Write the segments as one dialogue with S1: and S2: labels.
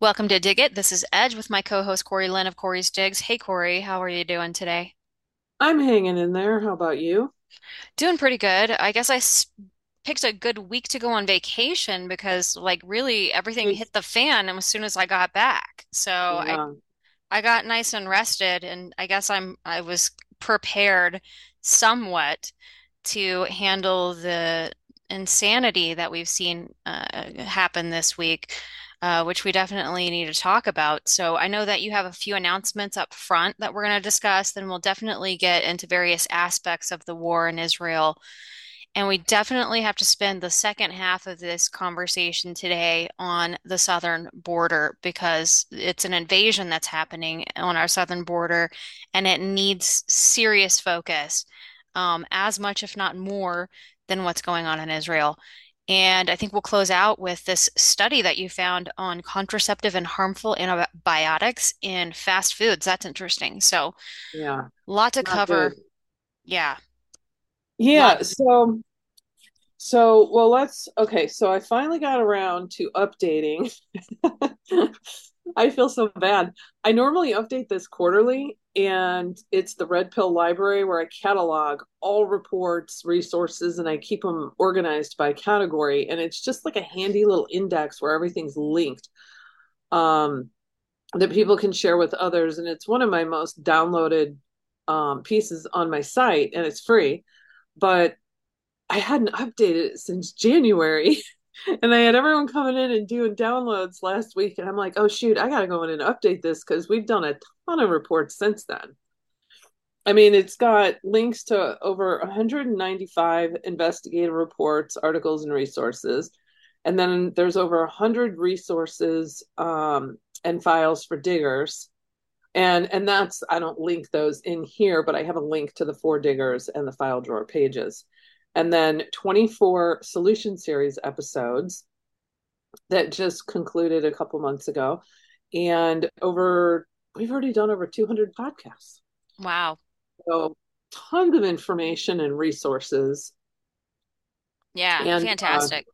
S1: Welcome to Dig It. This is Edge with my co-host Corey Lynn of Corey's Digs. Hey Corey, how are you doing today?
S2: I'm hanging in there. How about you?
S1: Doing pretty good. I guess I s- picked a good week to go on vacation because like really everything hit the fan as soon as I got back. So I
S2: Yeah.
S1: I got nice and rested and I guess I'm I was prepared somewhat to handle the insanity that we've seen uh, happen this week, uh, which we definitely need to talk about. So I know that you have a few announcements up front that we're going to discuss, then we'll definitely get into various aspects of the war in Israel. And we definitely have to spend the second half of this conversation today on the southern border because it's an invasion that's happening on our southern border and it needs serious focus, um, as much, if not more, than what's going on in Israel. And I think we'll close out with this study that you found on contraceptive and harmful antibiotics in fast foods. That's interesting. So,
S2: Yeah.
S1: a lot to
S2: Not good.
S1: cover. Yeah, lot.
S2: Yeah. So, so, well, let's, okay. So I finally got around to updating. I feel so bad. I normally update this quarterly, and it's the Red Pill Library where I catalog all reports, resources, and I keep them organized by category. And it's just like a handy little index where everything's linked. Um, that people can share with others. And it's one of my most downloaded um, pieces on my site, and it's free. But I hadn't updated it since January. And I had everyone coming in and doing downloads last week. And I'm like, oh, shoot, I got to go in and update this because we've done a ton of reports since then. I mean, it's got links to over 195 investigative reports, articles, and resources. And then there's over 100 resources um, and files for diggers. And and that's I don't link those in here, but I have a link to the four diggers and the file drawer pages. And then 24 solution series episodes that just concluded a couple months ago. And over we've already done over 200 podcasts.
S1: Wow.
S2: So tons of information and resources.
S1: Yeah,
S2: And uh,
S1: fantastic.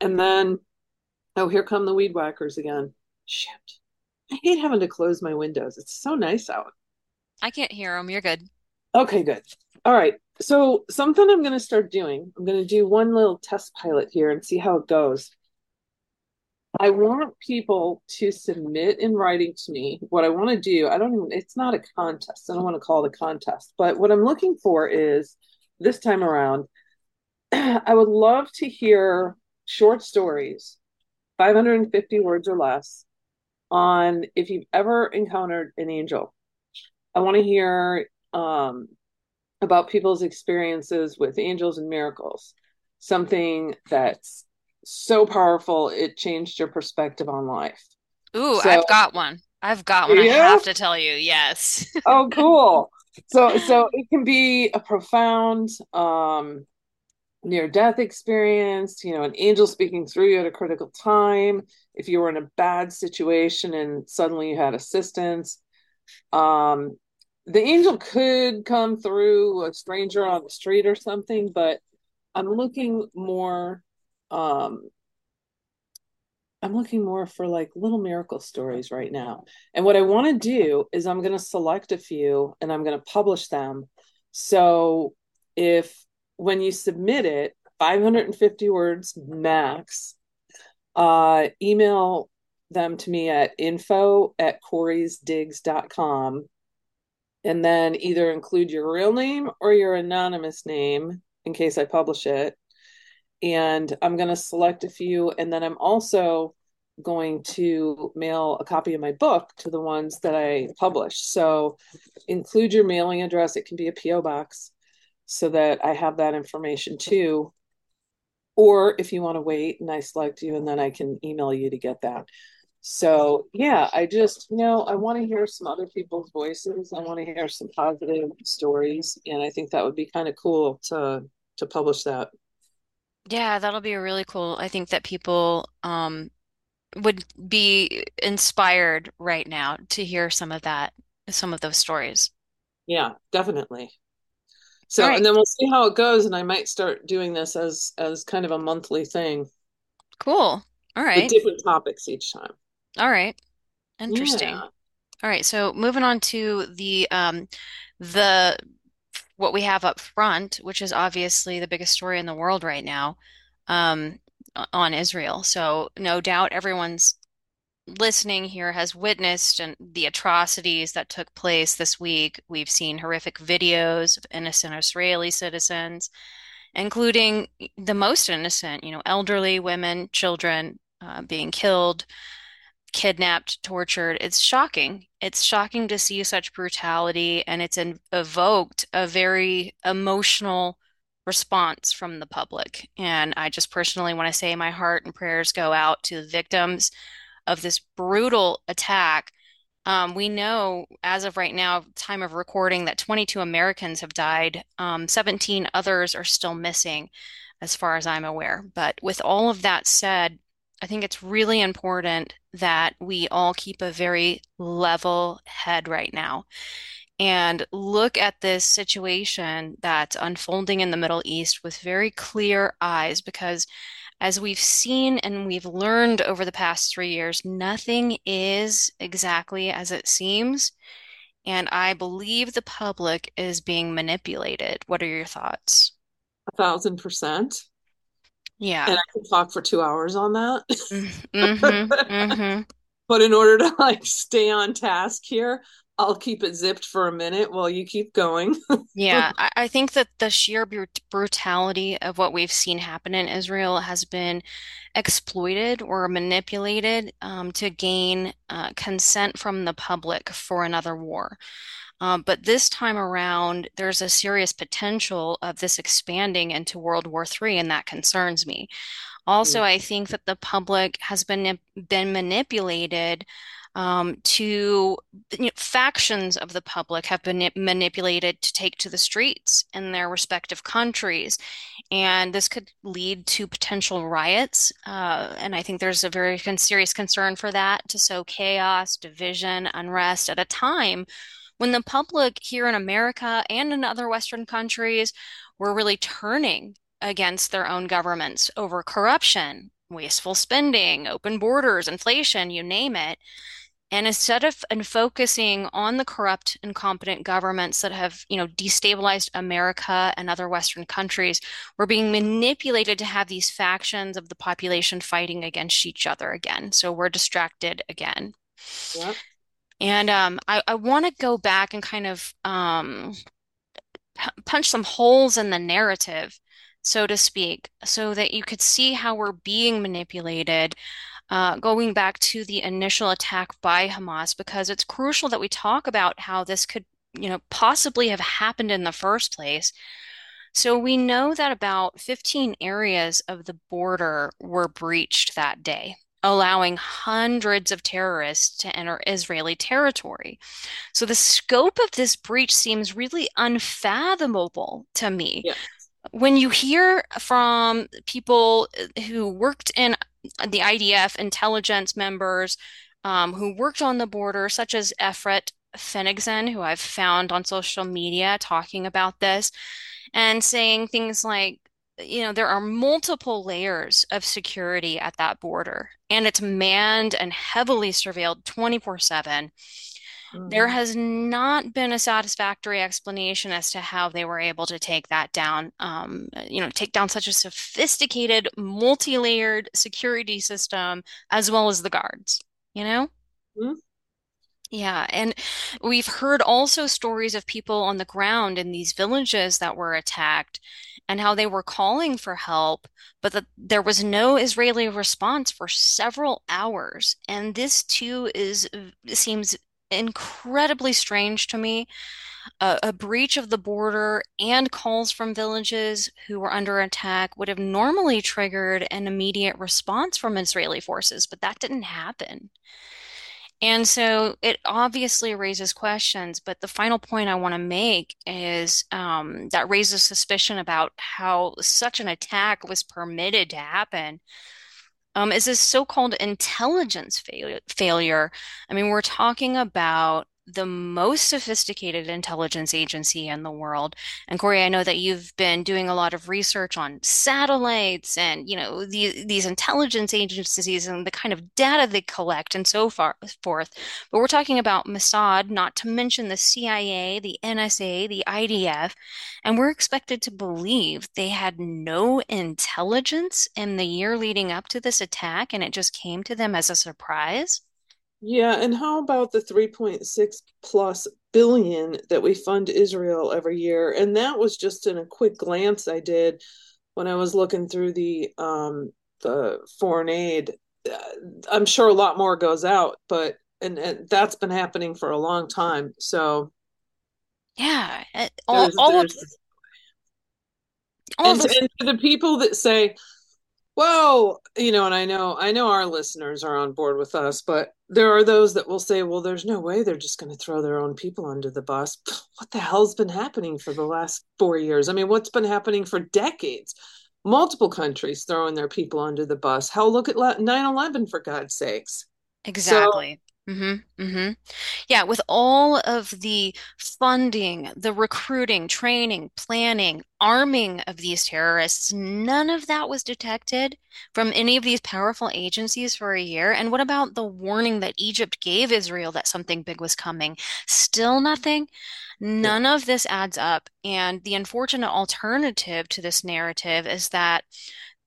S2: and then oh, here come the weed whackers again. Shit. I hate having to close my windows. It's so nice out.
S1: I can't hear them. You're good.
S2: Okay, good. All right. So something I'm going to start doing, I'm going to do one little test pilot here and see how it goes. I want people to submit in writing to me what I want to do. I don't even, it's not a contest. I don't want to call it a contest, but what I'm looking for is this time around, I would love to hear short stories, 550 words or less, on if you've ever encountered an angel. I want to hear um, about people's experiences with angels and miracles, something that's so powerful it changed your perspective on life.
S1: Ooh,
S2: So,
S1: I've got one. I've got one. I have to tell you. Yes.
S2: Oh, cool. So, so it can be a profound um, near death experience, you know, an angel speaking through you at a critical time. If you were in a bad situation and suddenly you had assistance, um, the angel could come through a stranger on the street or something, but I'm looking more um I'm looking more for like little miracle stories right now. And what I want to do is I'm going to select a few and I'm going to publish them. So if when you submit it, 550 words max, uh, email them to me at info at coreysdigs.com and then either include your real name or your anonymous name in case I publish it. And I'm going to select a few. And then I'm also going to mail a copy of my book to the ones that I publish. So include your mailing address. It can be a P.O. box so that I have that information too. Or if you want to wait and I select you, and then I can email you to get that. So yeah, I just, you know, I want to hear some other people's voices. I want to hear some positive stories, and I think that would be kind of cool to to publish that.
S1: Yeah, that'll be a really cool. I think that people um would be inspired right now to hear some of that, some of those stories.
S2: Yeah, definitely. So,
S1: right.
S2: and then we'll see how it goes, and I might start doing this as as kind of a monthly thing
S1: Cool. All right.
S2: with different topics each time.
S1: All right. Interesting.
S2: Yeah.
S1: All right. So moving on to the um the what we have up front, which is obviously the biggest story in the world right now, um, on Israel. So no doubt everyone's listening here has witnessed and the atrocities that took place this week. We've seen horrific videos of innocent Israeli citizens, including the most innocent, you know, elderly women, children uh, being killed, kidnapped, tortured. It's shocking. It's shocking to see such brutality, and it's in evoked a very emotional response from the public. And I just personally want to say my heart and prayers go out to the victims of this brutal attack. Um, we know as of right now, time of recording, that 22 Americans have died. Um, 17 others are still missing, as far as I'm aware. But with all of that said, I think it's really important that we all keep a very level head right now and look at this situation that's unfolding in the Middle East with very clear eyes because as we've seen and we've learned over the past three years, nothing is exactly as it seems. And I believe the public is being manipulated. What are your thoughts?
S2: A thousand percent.
S1: Yeah.
S2: And I could talk for two hours on that.
S1: Mm-hmm. Mm-hmm.
S2: But in order to like stay on task here, I'll keep it zipped for a minute while you keep going.
S1: Yeah, I, I think that the sheer brut brutality of what we've seen happen in Israel has been exploited or manipulated um, to gain uh, consent from the public for another war. Um, but this time around, there's a serious potential of this expanding into World War III, and that concerns me. Also, I think that the public has been been manipulated um, to you know, factions of the public have been manipulated to take to the streets in their respective countries. And this could lead to potential riots. Uh, and I think there's a very con serious concern for that to sow chaos, division, unrest at a time when the public here in America and in other Western countries were really turning against their own governments over corruption, wasteful spending, open borders, inflation, you name it. And instead of and focusing on the corrupt, incompetent governments that have, you know, destabilized America and other Western countries, we're being manipulated to have these factions of the population fighting against each other again. So we're distracted again.
S2: Yep.
S1: And um, I, I want to go back and kind of um, punch some holes in the narrative, so to speak, so that you could see how we're being manipulated uh, going back to the initial attack by Hamas, because it's crucial that we talk about how this could, you know, possibly have happened in the first place. So we know that about 15 areas of the border were breached that day, allowing hundreds of terrorists to enter Israeli territory. So the scope of this breach seems really unfathomable to me.
S2: Yeah.
S1: When you hear from people who worked in the IDF intelligence members um, who worked on the border, such as Efrat Fenigson, who I've found on social media talking about this, and saying things like, you know, there are multiple layers of security at that border, and it's manned and heavily surveilled 24/7. There
S2: Mm.
S1: has not been a satisfactory explanation as to how they were able to take that down, um, you know, take down such a sophisticated, multi-layered security system as well as the guards, you know?
S2: Mm.
S1: Yeah, and we've heard also stories of people on the ground in these villages that were attacked and how they were calling for help, but that there was no Israeli response for several hours. And this too is seems incredibly strange to me. A, a breach of the border and calls from villages who were under attack would have normally triggered an immediate response from Israeli forces, but that didn't happen. And so it obviously raises questions, but the final point I want to make is um, that raises suspicion about how such an attack was permitted to happen. Um, is this so-called intelligence fail failure? I mean, we're talking about the most sophisticated intelligence agency in the world. And Corey, I know that you've been doing a lot of research on satellites and, you know, the, these intelligence agencies and the kind of data they collect and so far forth. But we're talking about Mossad, not to mention the CIA, the NSA, the IDF, and we're expected to believe they had no intelligence in the year leading up to this attack and it just came to them as a surprise.
S2: Yeah, and how about the 3.6 plus billion that we fund Israel every year? And that was just in a quick glance I did when I was looking through the um the foreign aid. Uh, I'm sure a lot more goes out, but and, and that's been happening for a long time. So
S1: yeah, all, there's, all
S2: there's, of all and, and to the people that say, well, you know, and I know I know our listeners are on board with us, but there are those that will say, well, there's no way they're just going to throw their own people under the bus. What the hell's been happening for the last 4 years? I mean, what's been happening for decades? Multiple countries throwing their people under the bus. Hell, look at 9/11 for God's sakes.
S1: Exactly. Mm-hmm, mm-hmm. Yeah, with all of the funding, the recruiting, training, planning, arming of these terrorists, none of that was detected from any of these powerful agencies for a year. And what about the warning that Egypt gave Israel that something big was coming? Still nothing. None of this adds up. And the unfortunate alternative to this narrative is that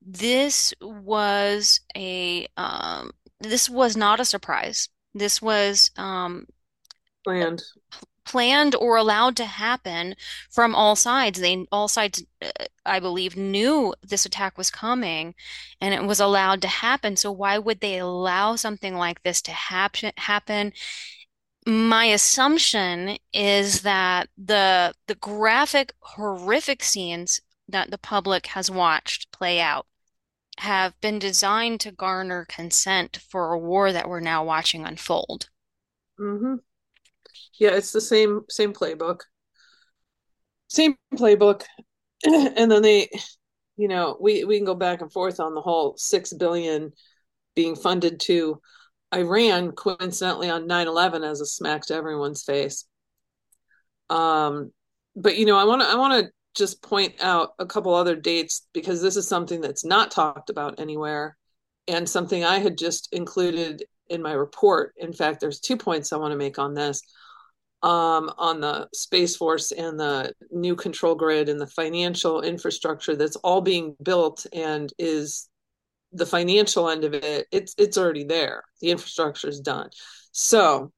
S1: this was a um, this was not a surprise this was um,
S2: planned
S1: planned or allowed to happen from all sides. They all sides, uh, I believe, knew this attack was coming, and it was allowed to happen. So why would they allow something like this to happen? Happen? My assumption is that the the graphic, horrific scenes that the public has watched play out have been designed to garner consent for a war that we're now watching unfold.
S2: Mm-hmm. Yeah, it's the same same playbook. Same playbook. and then they, you know, we we can go back and forth on the whole 6 billion being funded to Iran coincidentally on 9/11 as a smack to everyone's face. Um but you know, I want to I want to just point out a couple other dates because this is something that's not talked about anywhere and something I had just included in my report. In fact, there's two points I want to make on this. Um, on the Space Force and the new control grid and the financial infrastructure that's all being built and is the financial end of it, it's it's already there. The infrastructure is done. So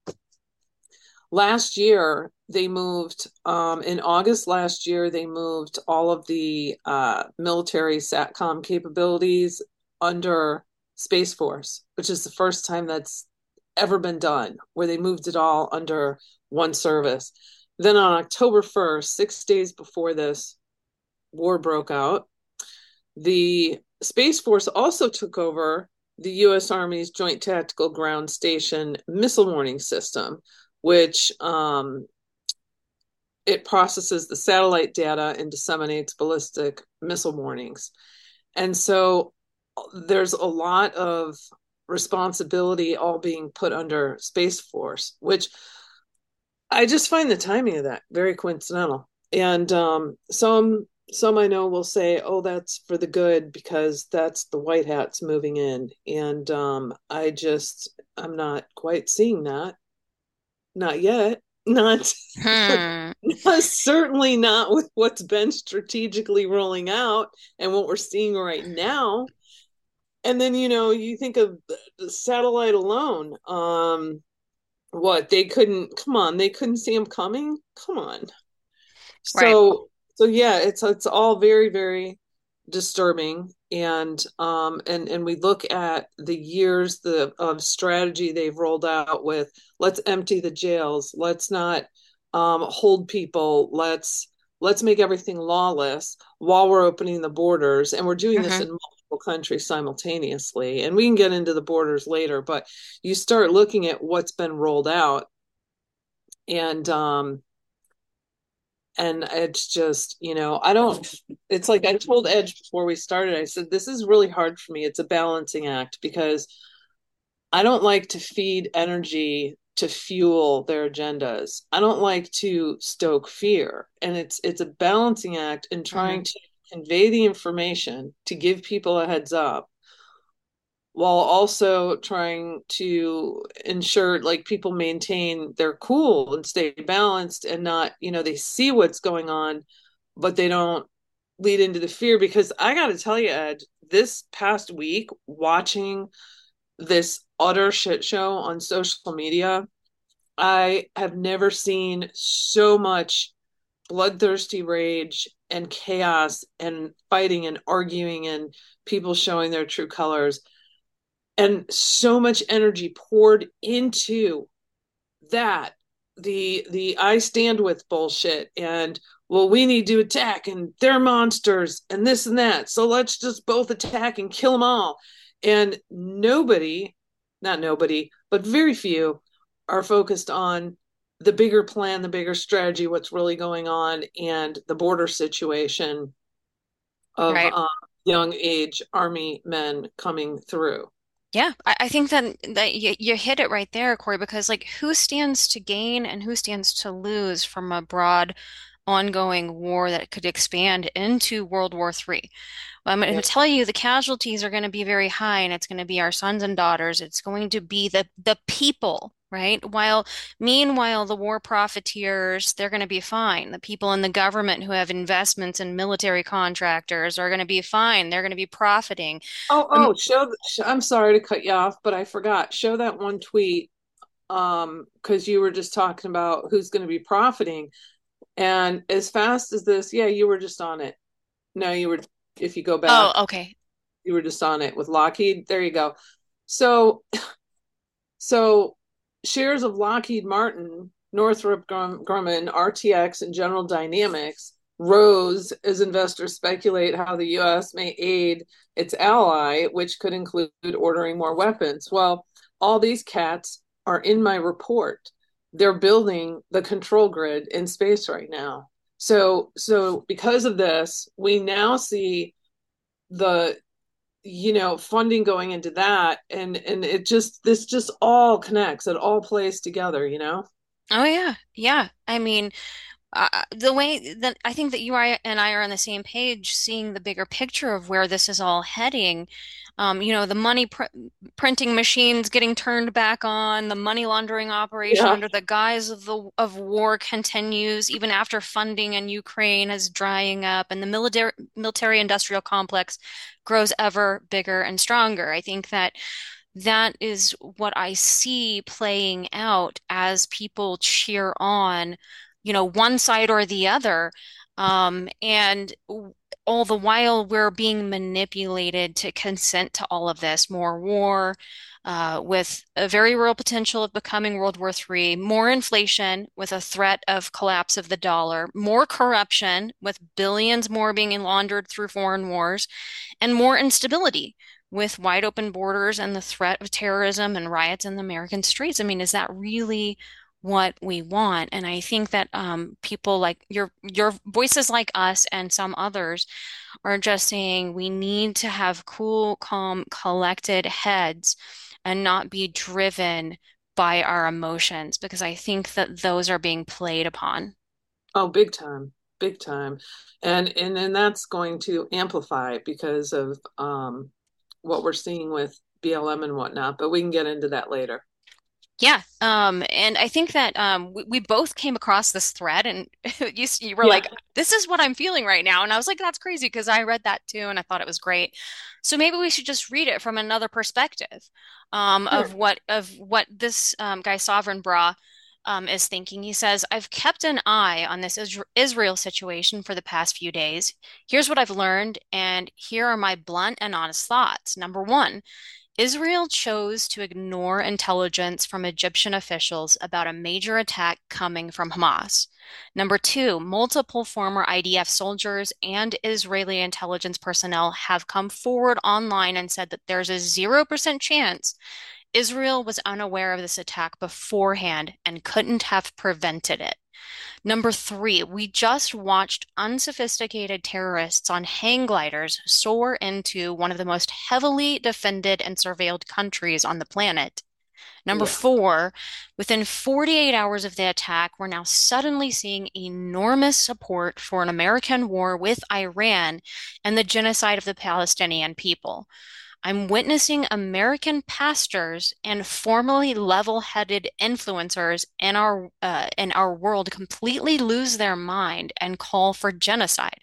S2: last year they moved um, in August last year. They moved all of the uh, military satcom capabilities under Space Force, which is the first time that's ever been done, where they moved it all under one service. Then on October 1st, six days before this war broke out, the Space Force also took over the U.S. Army's Joint Tactical Ground Station missile warning system, which um, it processes the satellite data and disseminates ballistic missile warnings. And so there's a lot of responsibility all being put under Space Force, which I just find the timing of that very coincidental. And um, some some I know will say, "Oh, that's for the good because that's the white hats moving in," and um, I just I'm not quite seeing that, not yet. Not, hmm. certainly not with what's been strategically rolling out and what we're seeing right now. And then you know you think of the satellite alone um what they couldn't come on they couldn't see them coming? Come on. So right. so yeah it's it's all very very disturbing and um and and we look at the years the of strategy they've rolled out with let's empty the jails. Let's not um hold people. Let's let's make everything lawless while we're opening the borders. And we're doing mm-hmm. this in multiple countries simultaneously. And we can get into the borders later but you start looking at what's been rolled out and um and it's just you know i don't it's like i told edge before we started i said this is really hard for me it's a balancing act because i don't like to feed energy to fuel their agendas. I don't like to stoke fear. And it's it's a balancing act in trying mm-hmm. to convey the information to give people a heads up while also trying to ensure like people maintain their cool and stay balanced and not, you know, they see what's going on, but they don't lead into the fear. Because I got to tell you, Ed, this past week watching this utter shit show on social media, I have never seen so much bloodthirsty rage and chaos and fighting and arguing and people showing their true colors and so much energy poured into that the the i stand with bullshit and well we need to attack and they're monsters and this and that. So let's just both attack and kill them all. And nobody not nobody but very few are focused on the bigger plan the bigger strategy what's really going on and the border situation of right. uh, young age army men coming through
S1: yeah, I, I think that that you, you hit it right there, Corey, because like who stands to gain and who stands to lose from a broad ongoing war that could expand into World War III. Well, I'm going to tell you the casualties are going to be very high, and it's going to be our sons and daughters. It's going to be the the people right? While meanwhile, the war profiteers, they're going to be fine. The people in the government who have investments in military contractors are going to be fine. They're going to be profiting.
S2: Oh, oh, um, show. I'm sorry to cut you off, but I forgot. Show that one tweet um because you were just talking about who's going to be profiting and as fast as this yeah you were just on it no you were if you go back
S1: oh okay
S2: you were just on it with lockheed there you go so so shares of Lockheed Martin, Northrop Grumman, RTX, and General Dynamics rose as investors speculate how the U.S. may aid its ally, which could include ordering more weapons. Well, all these cats are in my report. They're building the control grid in space right now. So, so because of this, we now see the you know funding going into that and and it just this just all connects it all plays together you know?
S1: Oh yeah yeah. I mean uh, the way that I think that you and I are on the same page, seeing the bigger picture of where this is all heading. Um, you know, the money pr printing machines getting turned back on, the money laundering operation yeah. under the guise of the of war continues even after funding in Ukraine is drying up, and the military military industrial complex grows ever bigger and stronger. I think that that is what I see playing out as people cheer on you know, one side or the other. Um, and all the while we're being manipulated to consent to all of this more war, uh, with a very real potential of becoming World War III, more inflation with a threat of collapse of the dollar, more corruption with billions more being laundered through foreign wars, and more instability with wide open borders and the threat of terrorism and riots in the American streets. I mean, is that really what we want. And I think that um, people like your your voices like us and some others are just saying we need to have cool, calm, collected heads and not be driven by our emotions because I think that those are being played upon.
S2: Oh, big time. Big time. And and and that's going to amplify because of um, what we're seeing with BLM and whatnot, but we can get into that later.
S1: Yeah, um, and I think that um, we, we both came across this thread, and you, you were yeah. like, "This is what I'm feeling right now," and I was like, "That's crazy," because I read that too, and I thought it was great. So maybe we should just read it from another perspective um, sure. of what of what this um, guy Sovereign Brah um, is thinking. He says, "I've kept an eye on this Israel situation for the past few days. Here's what I've learned, and here are my blunt and honest thoughts. Number one." Israel chose to ignore intelligence from Egyptian officials about a major attack coming from Hamas. Number two, multiple former IDF soldiers and Israeli intelligence personnel have come forward online and said that there's a 0% chance Israel was unaware of this attack beforehand and couldn't have prevented it. Number three, we just watched unsophisticated terrorists on hang gliders soar into one of the most heavily defended and surveilled countries on the planet. Number
S2: Yeah.
S1: four, within 48 hours of the attack, we're now suddenly seeing enormous support for an American war with Iran and the genocide of the Palestinian people. I'm witnessing American pastors and formerly level-headed influencers in our uh, in our world completely lose their mind and call for genocide.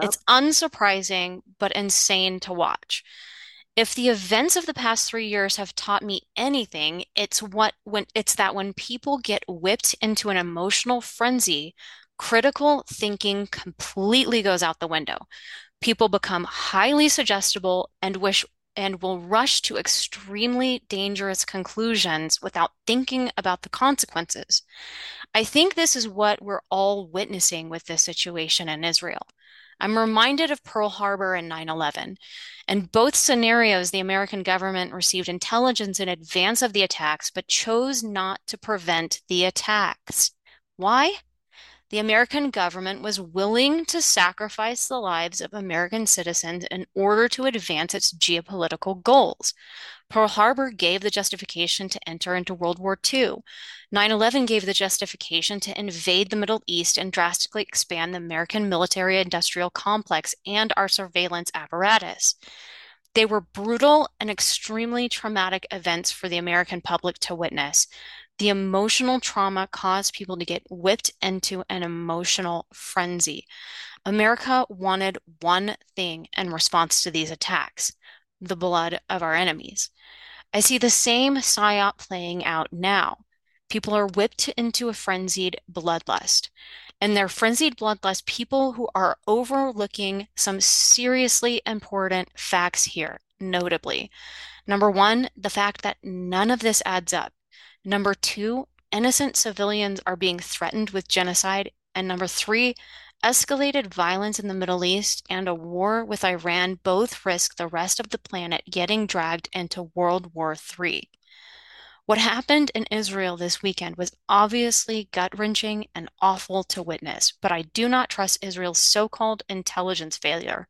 S2: Yep.
S1: It's unsurprising but insane to watch. If the events of the past three years have taught me anything, it's what when it's that when people get whipped into an emotional frenzy, critical thinking completely goes out the window. People become highly suggestible and wish and will rush to extremely dangerous conclusions without thinking about the consequences. I think this is what we're all witnessing with this situation in Israel. I'm reminded of Pearl Harbor and 9 11. In both scenarios, the American government received intelligence in advance of the attacks, but chose not to prevent the attacks. Why? The American government was willing to sacrifice the lives of American citizens in order to advance its geopolitical goals. Pearl Harbor gave the justification to enter into World War II. 9 11 gave the justification to invade the Middle East and drastically expand the American military industrial complex and our surveillance apparatus. They were brutal and extremely traumatic events for the American public to witness the emotional trauma caused people to get whipped into an emotional frenzy. America wanted one thing in response to these attacks the blood of our enemies. I see the same psyop playing out now. People are whipped into a frenzied bloodlust. And their frenzied bloodlust, people who are overlooking some seriously important facts here, notably. Number one, the fact that none of this adds up. Number two, innocent civilians are being threatened with genocide. And number three, escalated violence in the Middle East and a war with Iran both risk the rest of the planet getting dragged into World War III. What happened in Israel this weekend was obviously gut-wrenching and awful to witness, but I do not trust Israel's so-called intelligence failure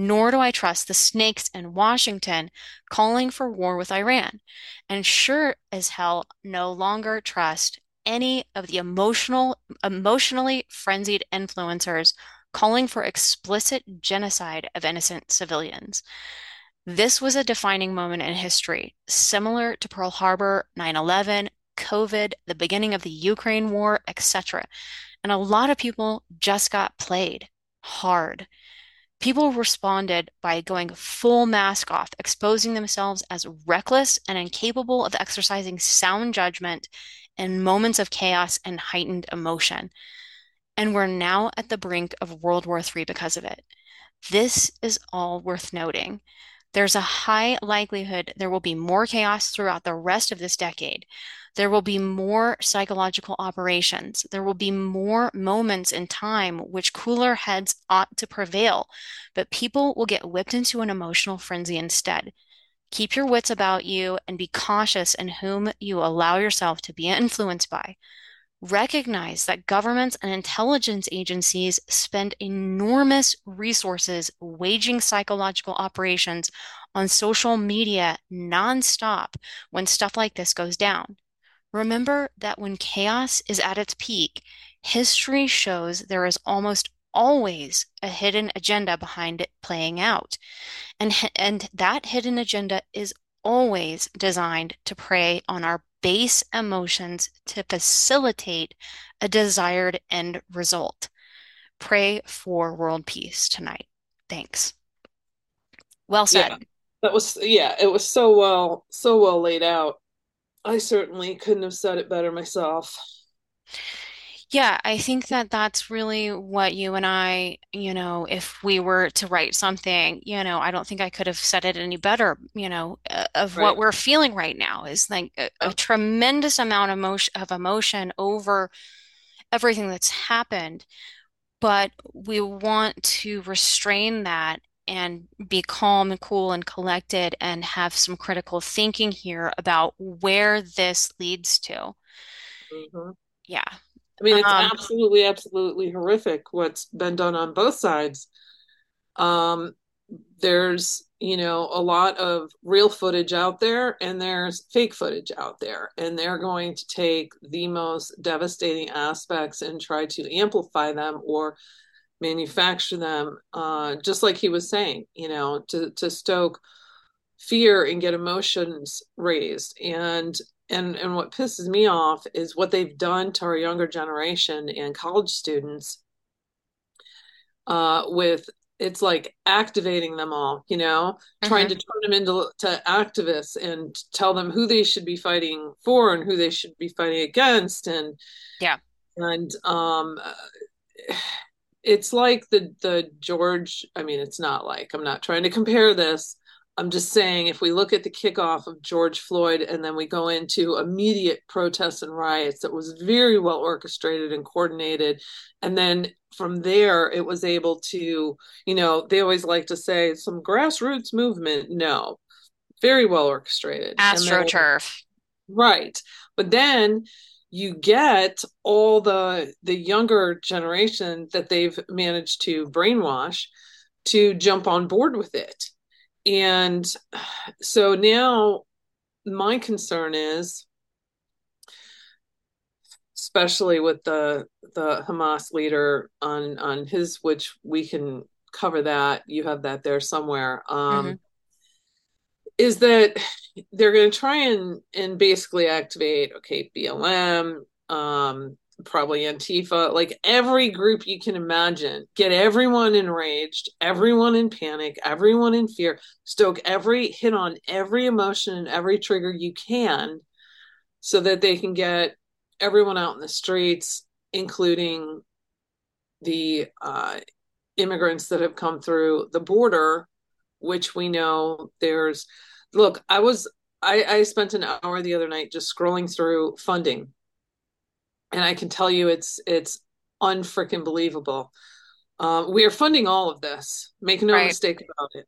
S1: nor do I trust the snakes in Washington calling for war with Iran. And sure as hell no longer trust any of the emotional, emotionally frenzied influencers calling for explicit genocide of innocent civilians. This was a defining moment in history, similar to Pearl Harbor, 9 11, COVID, the beginning of the Ukraine war, etc. And a lot of people just got played hard. People responded by going full mask off, exposing themselves as reckless and incapable of exercising sound judgment in moments of chaos and heightened emotion. And we're now at the brink of World War III because of it. This is all worth noting. There's a high likelihood there will be more chaos throughout the rest of this decade. There will be more psychological operations. There will be more moments in time which cooler heads ought to prevail, but people will get whipped into an emotional frenzy instead. Keep your wits about you and be cautious in whom you allow yourself to be influenced by. Recognize that governments and intelligence agencies spend enormous resources waging psychological operations on social media nonstop when stuff like this goes down. Remember that when chaos is at its peak, history shows there is almost always a hidden agenda behind it playing out. And, and that hidden agenda is always designed to prey on our base emotions to facilitate a desired end result. Pray for world peace tonight. Thanks. Well said.
S2: Yeah, that was yeah, it was so well so well laid out. I certainly couldn't have said it better myself.
S1: Yeah, I think that that's really what you and I, you know, if we were to write something, you know, I don't think I could have said it any better, you know, uh, of what we're feeling right now is like a, a
S2: Oh,
S1: tremendous amount of emotion, of emotion over everything that's happened, but we want to restrain that and be calm and cool and collected and have some critical thinking here about where this leads to.
S2: mhm.
S1: Yeah.
S2: I mean, it's
S1: Um,
S2: absolutely, absolutely horrific what's been done on both sides. Um, there's you know, a lot of real footage out there and there's fake footage out there. And they're going to take the most devastating aspects and try to amplify them or manufacture them, uh, just like he was saying, you know, to, to stoke fear and get emotions raised. And and and what pisses me off is what they've done to our younger generation and college students uh, with it's like activating them all, you know, mm-hmm. trying to turn them into to activists and tell them who they should be fighting for and who they should be fighting against, and
S1: yeah,
S2: and um, it's like the the George. I mean, it's not like I'm not trying to compare this. I'm just saying, if we look at the kickoff of George Floyd and then we go into immediate protests and riots that was very well orchestrated and coordinated, and then from there it was able to, you know, they always like to say some grassroots movement. No, very well orchestrated.
S1: AstroTurf.
S2: right. But then you get all the the younger generation that they've managed to brainwash to jump on board with it and so now my concern is especially with the the Hamas leader on on his which we can cover that you have that there somewhere um mm-hmm. is that they're going to try and and basically activate okay BLM um probably Antifa, like every group you can imagine, get everyone enraged, everyone in panic, everyone in fear, stoke every hit on every emotion and every trigger you can so that they can get everyone out in the streets, including the uh, immigrants that have come through the border, which we know there's. Look, I was I, I spent an hour the other night just scrolling through funding and I can tell you it's it's unfreaking believable. Uh, we are funding all of this. Make no right. mistake about it.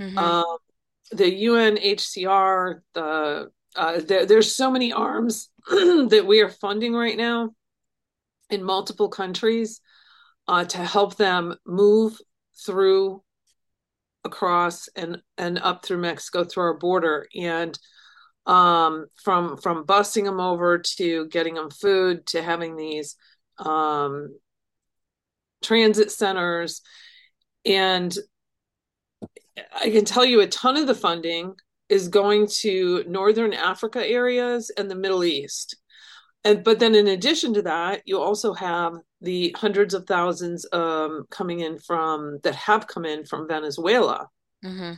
S2: Mm-hmm. Um, the UNHCR, the uh, there, there's so many arms that we are funding right now in multiple countries uh, to help them move through across and and up through Mexico through our border and um, from from busing them over to getting them food to having these um, transit centers. And i can tell you a ton of the funding is going to northern africa areas and the middle east. And but then in addition to that you also have the hundreds of thousands um, coming in from that have come in from venezuela. Mm-hmm.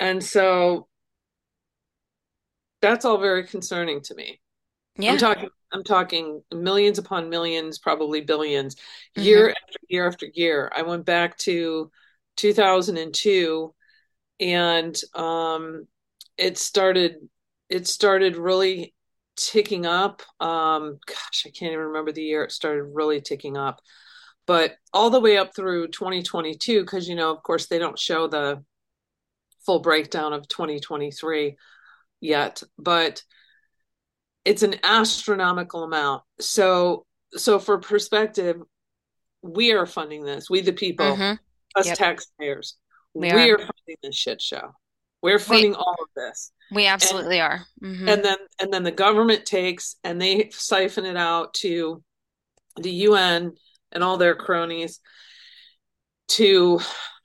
S2: and so that's all very concerning to me. Yeah. I'm talking I'm talking millions upon millions, probably 1000000000s mm-hmm. year after year after year. I went back to 2002 and um it started it started really ticking up. Um gosh, I can't even remember the year it started really ticking up. But all the way up through 2022 cuz you know, of course they don't show the full breakdown of 2023 yet, but it's an astronomical amount. So, so for perspective, we are funding this. We, the people, mm-hmm. us yep. taxpayers, we, we are. are. funding this shit show. We're funding we, all of this.
S1: We absolutely and, are.
S2: Mm-hmm. And then, and then the government takes and they siphon it out to the UN and all their cronies to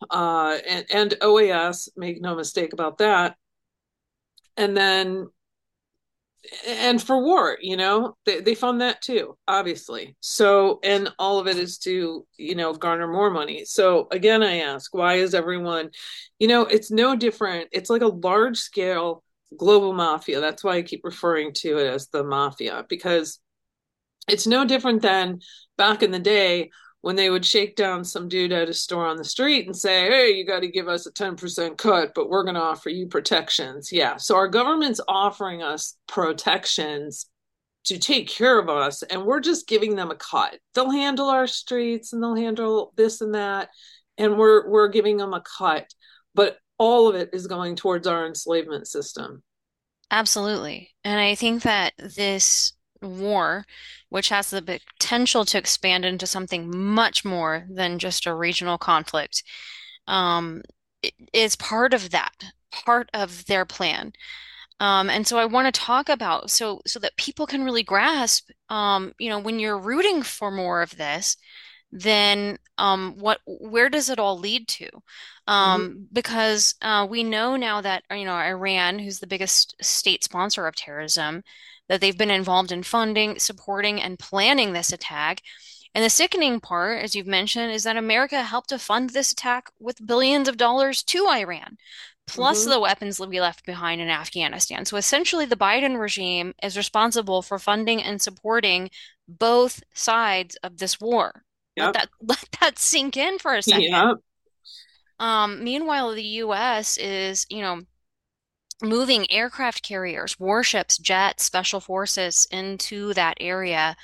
S2: uh and, and OAS, make no mistake about that, and then and for war you know they, they fund that too obviously. So and all of it is to you know garner more money. So again i ask why is everyone you know it's no different. It's like a large scale global mafia. That's why i keep referring to it as the mafia because it's no different than back in the day when they would shake down some dude at a store on the street and say, hey, you got to give us a 10% cut, but we're going to offer you protections. Yeah. So our government's offering us protections to take care of us, and we're just giving them a cut. They'll handle our streets and they'll handle this and that, and we're we're giving them a cut. But all of it is going towards our enslavement system.
S1: Absolutely. And I think that this war, which has the potential to expand into something much more than just a regional conflict, um, is part of that, part of their plan. Um, and so I want to talk about so so that people can really grasp, um, you know, when you're rooting for more of this, then um, what where does it all lead to? Um, because uh, we know now that you know Iran, who's the biggest state sponsor of terrorism, that they've been involved in funding, supporting, and planning this attack. And the sickening part, as you've mentioned, is that America helped to fund this attack with billions of dollars to Iran, plus
S2: Mhm.
S1: the weapons that we left behind in Afghanistan. So essentially, the Biden regime is responsible for funding and supporting both sides of this war. Let that let that sink in for a second.
S2: Yep.
S1: Um, meanwhile, the US is, you know, moving aircraft carriers, warships, jets, special forces into that area.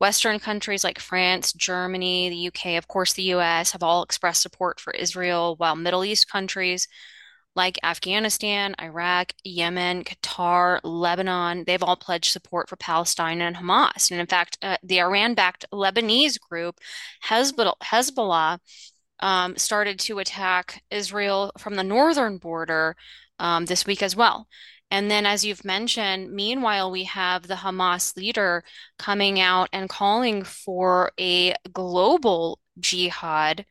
S1: Western countries like France, Germany, the UK, of course, the US have all expressed support for Israel, while Middle East countries like Afghanistan, Iraq, Yemen, Qatar, Lebanon, they've all pledged support for Palestine and Hamas. And in fact, uh, the Iran-backed Lebanese group Hezbollah, Hezbollah um, started to attack Israel from the northern border um, this week as well. And then, as you've mentioned, meanwhile, we have the Hamas leader coming out and calling for a global jihad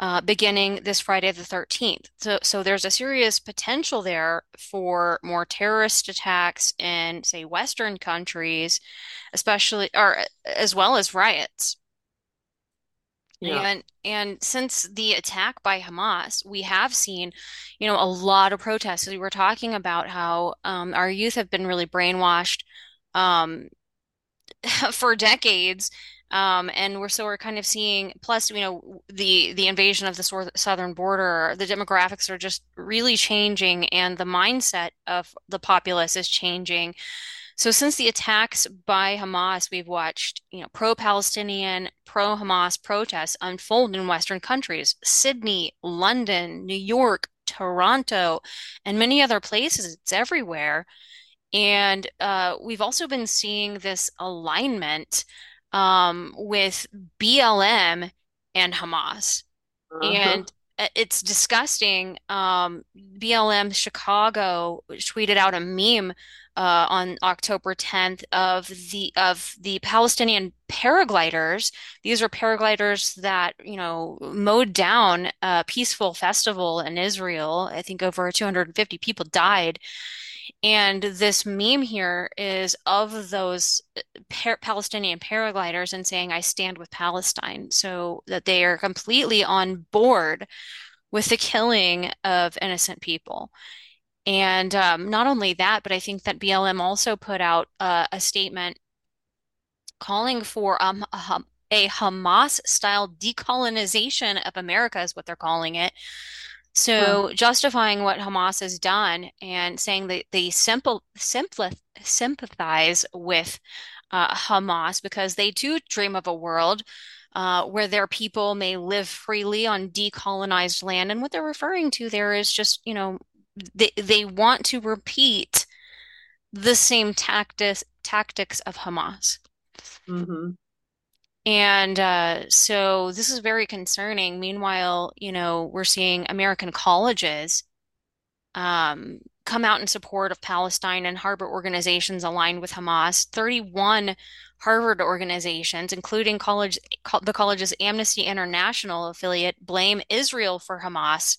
S1: uh, beginning this Friday the 13th. So, so there's a serious potential there for more terrorist attacks in, say, Western countries, especially or as well as riots.
S2: Yeah.
S1: And and since the attack by Hamas, we have seen, you know, a lot of protests. We were talking about how um, our youth have been really brainwashed um, for decades. Um, and we're so we're kind of seeing, plus, you know, the the invasion of the southern border, the demographics are just really changing, and the mindset of the populace is changing. So since the attacks by Hamas, we've watched, you know, pro-Palestinian, pro-Hamas protests unfold in Western countries, Sydney, London, New York, Toronto, and many other places. It's everywhere. And uh, we've also been seeing this alignment um, with BLM and Hamas.
S2: Uh-huh.
S1: And uh, it's disgusting. Um, BLM Chicago tweeted out a meme uh, on October 10th of the of the Palestinian paragliders. These are paragliders that, you know, mowed down a peaceful festival in Israel. I think over 250 people died. And this meme here is of those par Palestinian paragliders and saying, I stand with Palestine. So that they are completely on board with the killing of innocent people. And um, not only that, but I think that BLM also put out uh, a statement calling for um, a, a Hamas-style decolonization of America, is what they're calling it. So justifying what Hamas has done and saying that they simple, simpli sympathize with uh, Hamas because they too dream of a world uh, where their people may live freely on decolonized land. And what they're referring to there is just, you know, they they want to repeat the same tactics tactics of Hamas.
S2: hmm
S1: And uh, so this is very concerning. Meanwhile, you know, we're seeing American colleges um, come out in support of Palestine and harbor organizations aligned with Hamas. 31 Harvard organizations, including college, the college's Amnesty International affiliate, blame Israel for Hamas,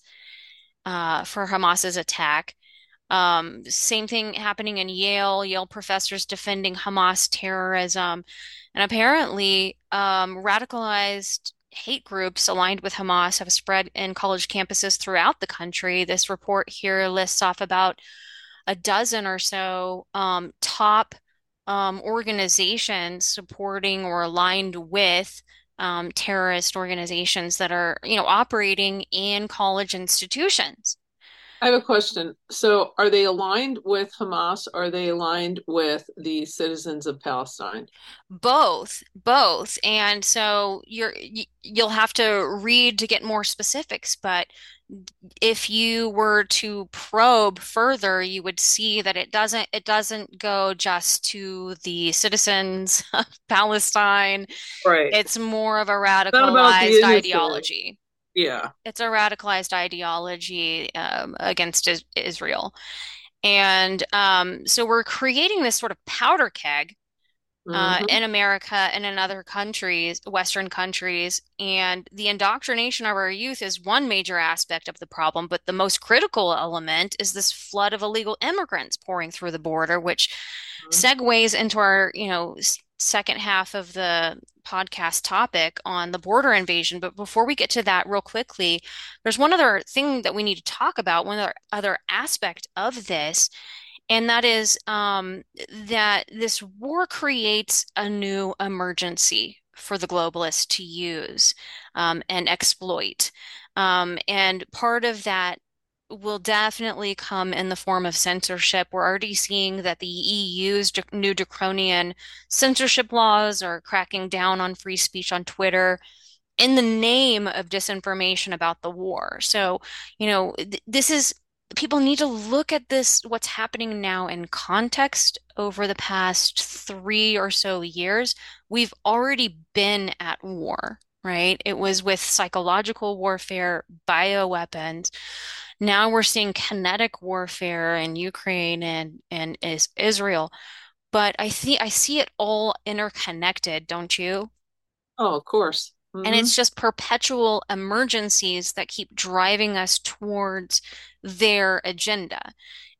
S1: uh, for Hamas's attack. Um, same thing happening in Yale, Yale professors defending Hamas terrorism. And apparently, um, radicalized hate groups aligned with Hamas have spread in college campuses throughout the country. This report here lists off about a dozen or so um, top um, organizations supporting or aligned with um, terrorist organizations that are, you know, operating in college institutions.
S2: I have a question. So, are they aligned with Hamas? Or are they aligned with the citizens of Palestine?
S1: Both, both. And so you're you'll have to read to get more specifics, but if you were to probe further, you would see that it doesn't it doesn't go just to the citizens of Palestine.
S2: Right.
S1: It's more of a
S2: Not about the
S1: radicalized ideology.
S2: Yeah.
S1: It's a radicalized ideology um, against is Israel. And um, so we're creating this sort of powder keg uh,
S2: hmm
S1: in America and in other countries, Western countries. And the indoctrination of our youth is one major aspect of the problem, but the most critical element is this flood of illegal immigrants pouring through the border, which segues into our, you know, second half of the podcast topic on the border invasion. But before we get to that, real quickly, there's one other thing that we need to talk about, one other, other aspect of this, and that is um, that this war creates a new emergency for the globalists to use um, and exploit. Um, and part of that will definitely come in the form of censorship. We're already seeing that the EU's new draconian censorship laws are cracking down on free speech on Twitter in the name of disinformation about the war. So, you know, th this is people need to look at this, what's happening now in context over the past three or so years. We've already been at war, right? It was with psychological warfare, bioweapons. Now we're seeing kinetic warfare in Ukraine and, and is Israel. But I see I see it all interconnected, don't you?
S2: Oh, of course.
S1: And
S2: hmm
S1: it's just perpetual emergencies that keep driving us towards their agenda.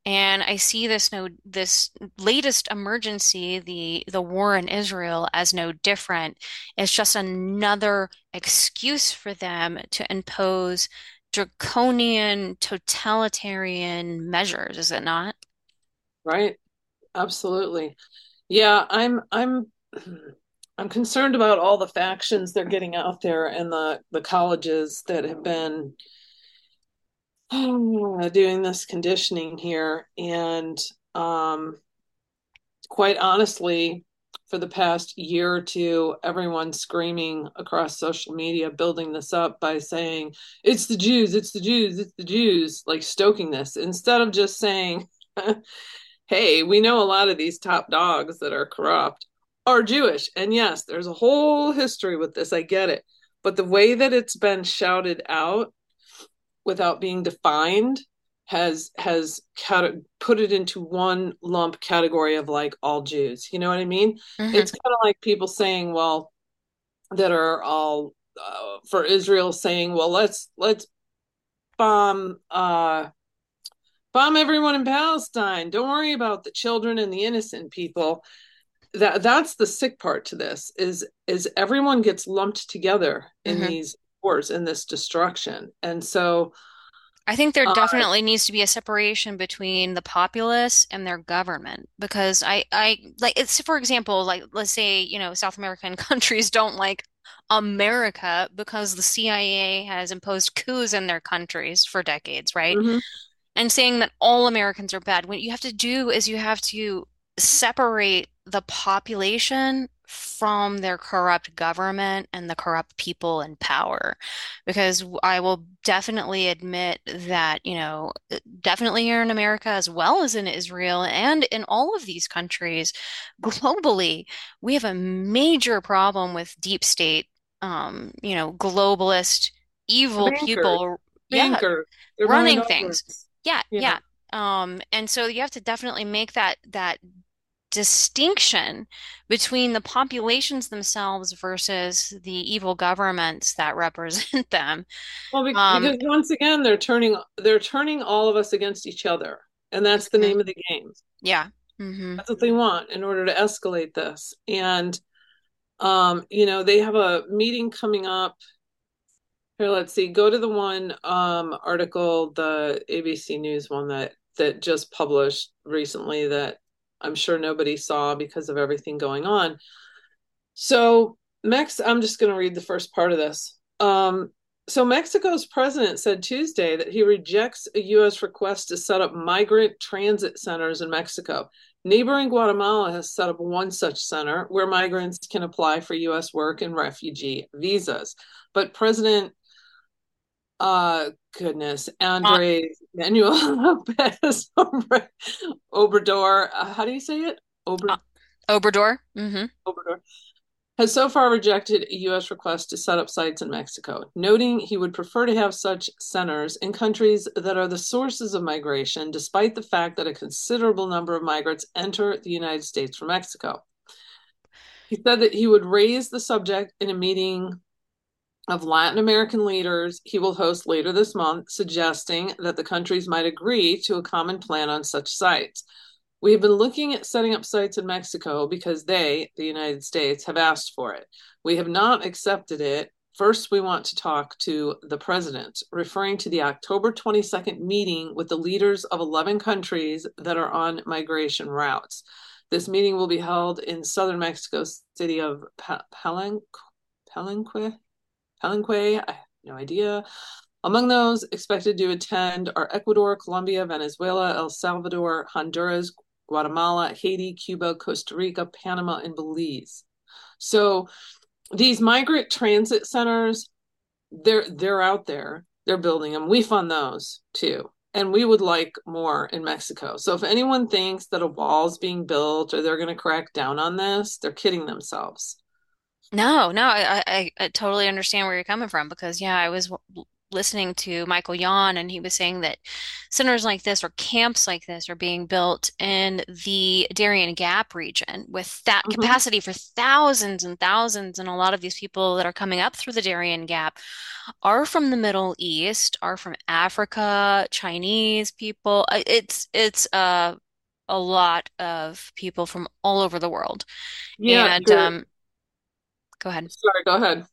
S1: And I see this no this latest emergency, the the war in Israel, as no different. It's just another excuse for them to impose draconian, totalitarian measures, is it not?
S2: Right. Absolutely. Yeah, I'm I'm I'm concerned about all the factions they're getting out there and the the colleges that have been doing this conditioning here. And um, quite honestly, for the past year or two, everyone's screaming across social media, building this up by saying, it's the Jews, it's the Jews, it's the Jews, like stoking this, instead of just saying, hey, we know a lot of these top dogs that are corrupt are Jewish. And yes, there's a whole history with this. I get it. But the way that it's been shouted out without being defined has has put it into one lump category of like all Jews. You know what I mean?
S1: hmm
S2: It's kind of like people saying, well, that are all uh, for Israel saying, well, let's let's bomb uh bomb everyone in Palestine. Don't worry about the children and the innocent people. That that's the sick part to this is is everyone gets lumped together in
S1: hmm
S2: these wars in this destruction. And so
S1: I think there
S2: uh,
S1: definitely needs to be a separation between the populace and their government because I, I like it's for example, like let's say, you know, South American countries don't like America because the CIA has imposed coups in their countries for decades, right?
S2: mhm,
S1: and saying that all Americans are bad. What you have to do is you have to separate the population from their corrupt government and the corrupt people in power. Because I will definitely admit that, you know, definitely here in America, as well as in Israel and in all of these countries globally, we have a major problem with deep state, um, you know, globalist, evil
S2: bankers,
S1: people, yeah,
S2: running
S1: running things. Yeah,
S2: Yeah.
S1: yeah. Um, and so you have to definitely make that that distinction between the populations themselves versus the evil governments that represent them.
S2: Well, be-
S1: Um,
S2: because once again, they're turning they're turning all of us against each other, and that's the name of the game.
S1: yeah. hmm
S2: That's what they want in order to escalate this. And um, you know, they have a meeting coming up. Here, let's see. Go to the one um article, the ABC News one that that just published recently that I'm sure nobody saw because of everything going on. So, Mex, I'm just going to read the first part of this. Um, so, Mexico's president said Tuesday that he rejects a U.S. request to set up migrant transit centers in Mexico. Neighboring Guatemala has set up one such center where migrants can apply for U.S. work and refugee visas. But President, uh, goodness,
S1: Uh,
S2: Andre Manuel Lopez Obrador, uh, how do you say it?
S1: uh,
S2: Obrador.
S1: Obrador. hmm
S2: Obrador has so far rejected a U.S. request to set up sites in Mexico, noting he would prefer to have such centers in countries that are the sources of migration, despite the fact that a considerable number of migrants enter the United States from Mexico. He said that he would raise the subject in a meeting of Latin American leaders he will host later this month, suggesting that the countries might agree to a common plan on such sites. We have been looking at setting up sites in Mexico because they, the United States, have asked for it. We have not accepted it. First, we want to talk to the president, referring to the October 22nd meeting with the leaders of 11 countries that are on migration routes. This meeting will be held in southern Mexico city of Palenque, Palenque, Palenque, I have no idea. Among those expected to attend are Ecuador, Colombia, Venezuela, El Salvador, Honduras, Guatemala, Haiti, Cuba, Costa Rica, Panama, and Belize. So these migrant transit centers, they're they're out there. They're building them. We fund those too. And we would like more in Mexico. So if anyone thinks that a wall is being built or they're going to crack down on this, they're kidding themselves.
S1: No, no, I, I, I totally understand where you're coming from because yeah, I was w- listening to Michael Yon and he was saying that centers like this or camps like this are being built in the Darien Gap region with that
S2: Mhm.
S1: capacity for thousands and thousands. And a lot of these people that are coming up through the Darien Gap are from the Middle East, are from Africa, Chinese people. It's it's uh, a lot of people from all over the world.
S2: Yeah,
S1: And
S2: the
S1: um, go ahead.
S2: sorry, go ahead.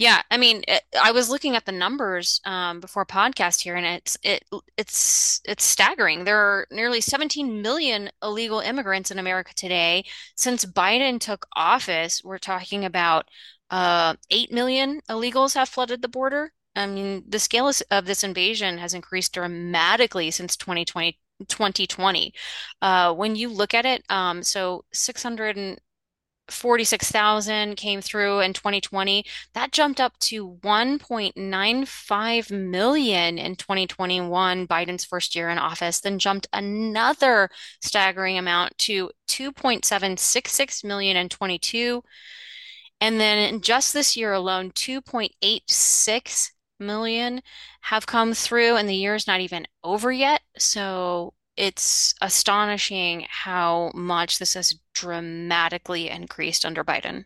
S1: Yeah, I mean, it, I was looking at the numbers um, before podcast here, and it's it it's it's staggering. There are nearly 17 million illegal immigrants in America today. Since Biden took office, we're talking about uh, 8 million illegals have flooded the border. I mean, the scale of this invasion has increased dramatically since 2020. 2020. Uh, when you look at it, um, so 600 46,000 came through in 2020. That jumped up to 1.95 million in 2021, Biden's first year in office, then jumped another staggering amount to 2.766 million in 22. And then just this year alone, 2.86 million have come through, and the year's not even over yet. So it's astonishing how much this has dramatically increased under Biden.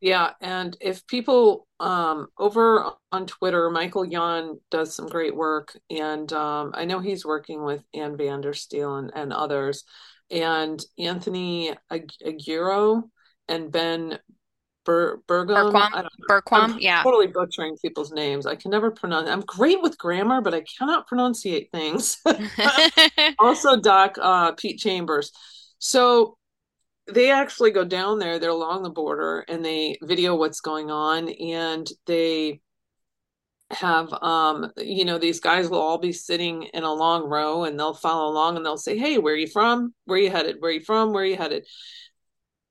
S2: Yeah, and if people um over on Twitter, Michael Yon does some great work, and um I know he's working with Ann Vandersteel and, and others, and Anthony Aguero and Ben Ber Bergam.
S1: Bergquam,
S2: I don't know. I'm
S1: Bergquam, yeah.
S2: totally butchering people's names. I can never pronounce. I'm great with grammar, but I cannot pronunciate things. Also, Doc uh, Pete Chambers. So they actually go down there they're along the border and they video what's going on and they have um you know these guys will all be sitting in a long row and they'll follow along and they'll say hey where are you from where are you headed where are you from where are you headed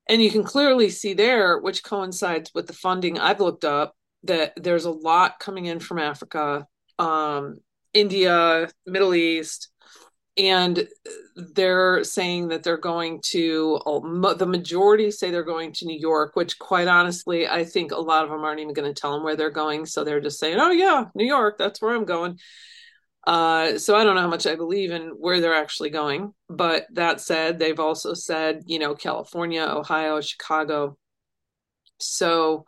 S2: and you can clearly see there which coincides with the funding i've looked up that there's a lot coming in from africa um india middle east and they're saying that they're going to the majority say they're going to New York, which quite honestly, I think a lot of them aren't even going to tell them where they're going. So they're just saying, "Oh yeah, New York, that's where I'm going." Uh, so I don't know how much I believe in where they're actually going. But that said, they've also said, you know, California, Ohio, Chicago. So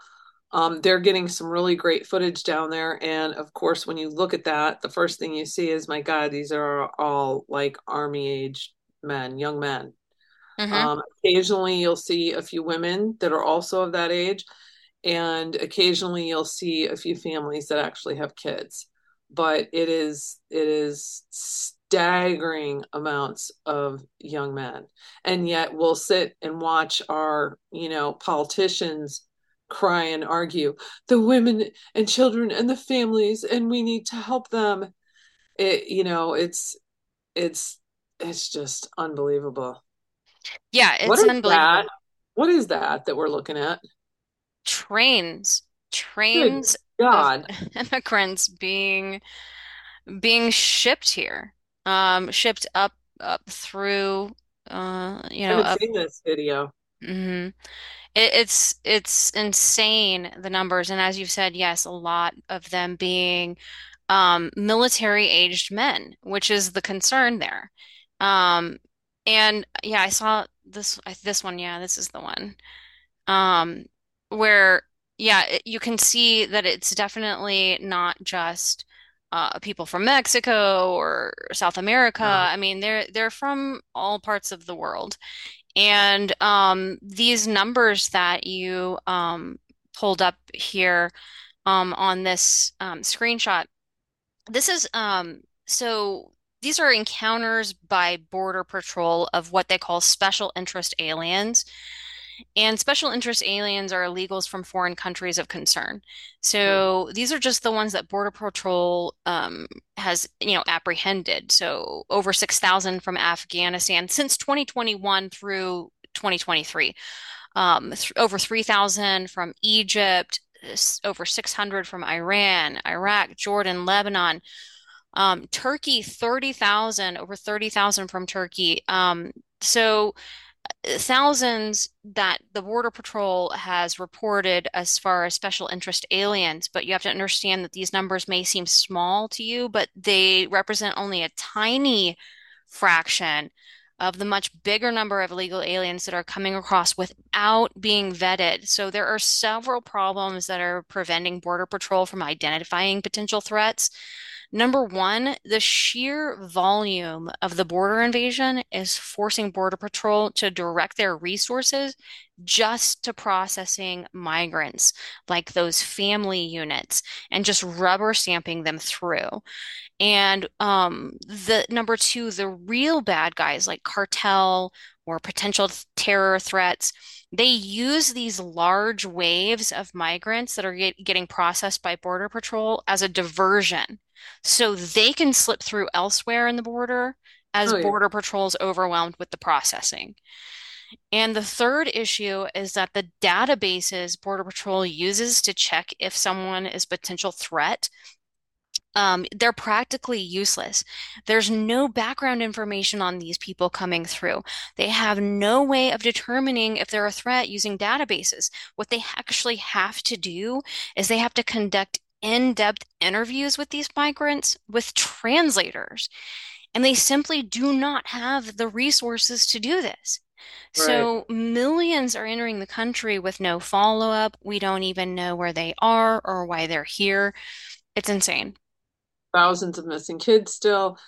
S2: um, they're getting some really great footage down there. And of course, when you look at that, the first thing you see is, my God, these are all like army age men, young men.
S1: hmm
S2: Um, occasionally, you'll see a few women that are also of that age. And occasionally, you'll see a few families that actually have kids. But it is it is staggering amounts of young men. And yet we'll sit and watch our, you know, politicians cry and argue the women and children and the families and we need to help them. It you know it's it's it's just unbelievable.
S1: Yeah,
S2: what
S1: it's
S2: is that? What is that that we're looking at?
S1: Trains, trains
S2: god
S1: immigrants being being shipped here, um, shipped up up through, uh, you
S2: i
S1: know,
S2: haven't
S1: up
S2: seen this video
S1: Mm-hmm. It, it's it's insane the numbers, and as you've said, yes, a lot of them being um, military aged men, which is the concern there. Um, and yeah, I saw this this one. Yeah, this is the one. Um, where yeah, it, you can see that it's definitely not just uh, people from Mexico or South America.
S2: Yeah.
S1: I mean, they're they're from all parts of the world. And um, these numbers that you um, pulled up here um, on this um, screenshot, this is um, so these are encounters by Border Patrol of what they call special interest aliens. And special interest aliens are illegals from foreign countries of concern. So these are just the ones that Border Patrol um, has, you know, apprehended. So over 6,000 from Afghanistan since 2021 through 2023. Um, th over 3,000 from Egypt, over 600 from Iran, Iraq, Jordan, Lebanon. Um, Turkey, 30,000, over 30,000 from Turkey. Um, so thousands that the Border Patrol has reported as far as special interest aliens, but you have to understand that these numbers may seem small to you, but they represent only a tiny fraction of the much bigger number of illegal aliens that are coming across without being vetted. So there are several problems that are preventing Border Patrol from identifying potential threats. Number one, the sheer volume of the border invasion is forcing Border Patrol to direct their resources just to processing migrants, like those family units, and just rubber stamping them through. And um, the number two, the real bad guys like cartel or potential terror threats, they use these large waves of migrants that are get, getting processed by Border Patrol as a diversion so they can slip through elsewhere in the border as
S2: Oh yeah.
S1: Border Patrol's overwhelmed with the processing. And the third issue is that the databases Border Patrol uses to check if someone is potential threat, um, they're practically useless. There's no background information on these people coming through. They have no way of determining if they're a threat using databases. What they actually have to do is they have to conduct in-depth interviews with these migrants with translators, and they simply do not have the resources to do this.
S2: Right.
S1: So millions are entering the country with no follow-up. We don't even know where they are or why they're here. It's insane.
S2: Thousands of missing kids still.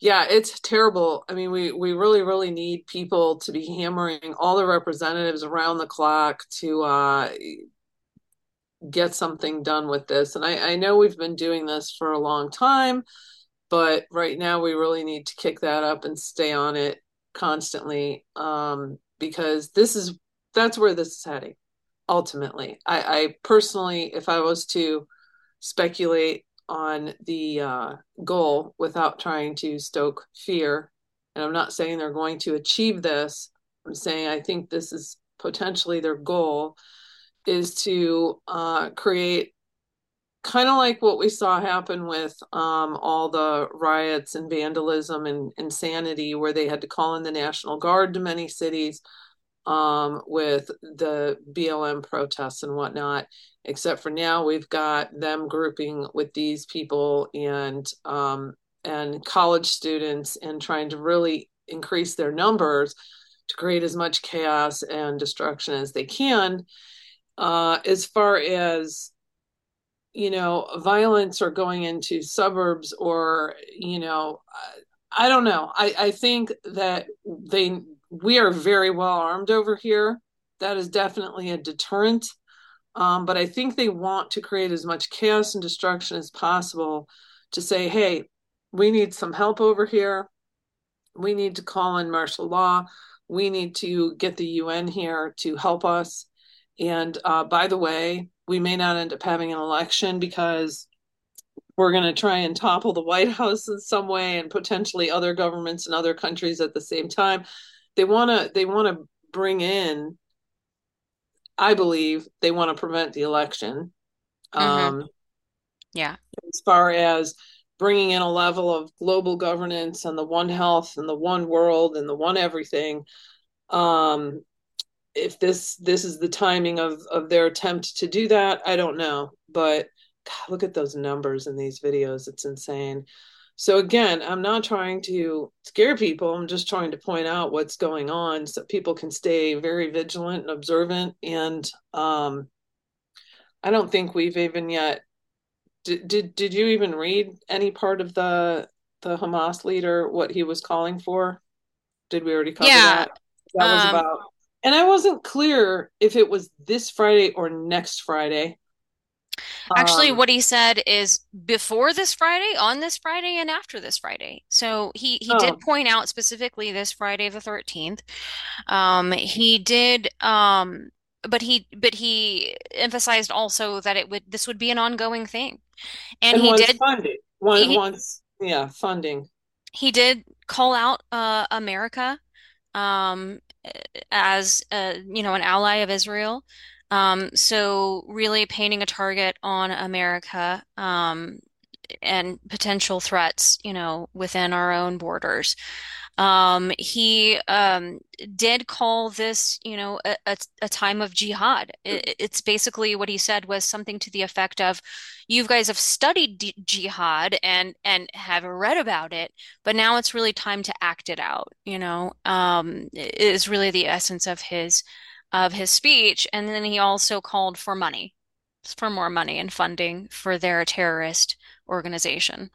S2: Yeah, it's terrible. I mean, we we really really need people to be hammering all the representatives around the clock to uh get something done with this. And I I know we've been doing this for a long time, but right now we really need to kick that up and stay on it constantly um because this is that's where this is heading ultimately. I I personally if I was to speculate on the uh, goal without trying to stoke fear. And I'm not saying they're going to achieve this. I'm saying I think this is potentially their goal is to uh, create kind of like what we saw happen with um, all the riots and vandalism and insanity, where they had to call in the National Guard to many cities um, with the BLM protests and whatnot. Except for now, we've got them grouping with these people and um, and college students and trying to really increase their numbers to create as much chaos and destruction as they can. Uh, as far as you know, violence or going into suburbs or you know, I don't know. I, I think that they we are very well armed over here. That is definitely a deterrent. Um, but I think they want to create as much chaos and destruction as possible to say, hey, we need some help over here. We need to call in martial law. We need to get the UN here to help us. And uh, by the way, we may not end up having an election because we're going to try and topple the White House in some way and potentially other governments in other countries at the same time. They want to they want to bring in I believe they want to prevent the election.
S1: hmm
S2: Um,
S1: Yeah.
S2: as far as bringing in a level of global governance and the one health and the one world and the one everything. Um, if this this is the timing of of their attempt to do that, I don't know. But God, look at those numbers in these videos. It's insane. So again, I'm not trying to scare people. I'm just trying to point out what's going on so people can stay very vigilant and observant. And um, I don't think we've even yet. Did, did did you even read any part of the the Hamas leader what he was calling for? Did we already cover
S1: Yeah.
S2: that? That was
S1: Um,
S2: about. And I wasn't clear if it was this Friday or next Friday.
S1: actually,
S2: Um,
S1: what he said is before this Friday, on this Friday, and after this Friday. So he he did
S2: oh,
S1: point out specifically this Friday the 13th. Um, he did um but he but he emphasized also that it would this would be an ongoing thing. And
S2: and
S1: he
S2: once
S1: did
S2: funding, one
S1: he
S2: once, yeah, funding.
S1: he did call out uh America um as uh, you know an ally of Israel. Um, so really painting a target on America um, and potential threats, you know, within our own borders. Um, he um, did call this, you know, a, a, time of jihad. It, it's basically what he said was something to the effect of, "You guys have studied d jihad and and have read about it, but now it's really time to act it out." You know, um, is really the essence of his of his speech. And then he also called for money, for more money and funding for their terrorist organization.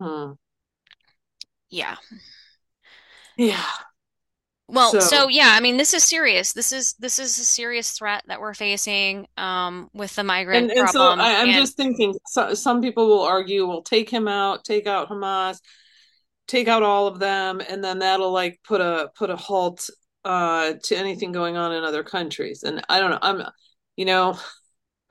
S2: Hmm.
S1: Yeah.
S2: Yeah.
S1: Well, so
S2: So,
S1: yeah, I mean, this is serious. This is this is a serious threat that we're facing um, with the
S2: and
S1: migrant
S2: and so
S1: problem.
S2: I, I'm
S1: And
S2: just thinking. So, some people will argue, "Well, take him out, take out Hamas, take out all of them, and then that'll like put a put a halt uh, to anything going on in other countries." And I don't know. I'm, you know,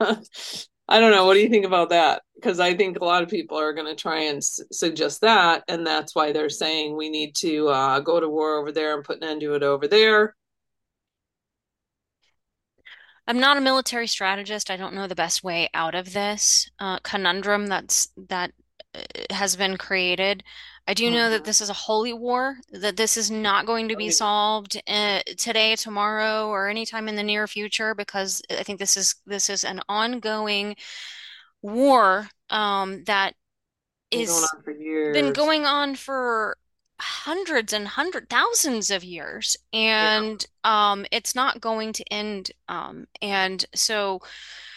S2: I don't know. What do you think about that? Because I think a lot of people are going to try and s- suggest that, and that's why they're saying we need to uh, go to war over there and put an end to it over there.
S1: I'm not a military strategist. I don't know the best way out of this uh, conundrum that's that uh, has been created. I do know that this is a holy war, that this is not going to
S2: Oh,
S1: be
S2: yeah.
S1: solved uh, today, tomorrow, or anytime in the near future, because I think this is this is an ongoing war um, that
S2: Been going on for
S1: been going on for hundreds and hundred thousands of years,
S2: Yeah,
S1: and um, it's not going to end. Um, and so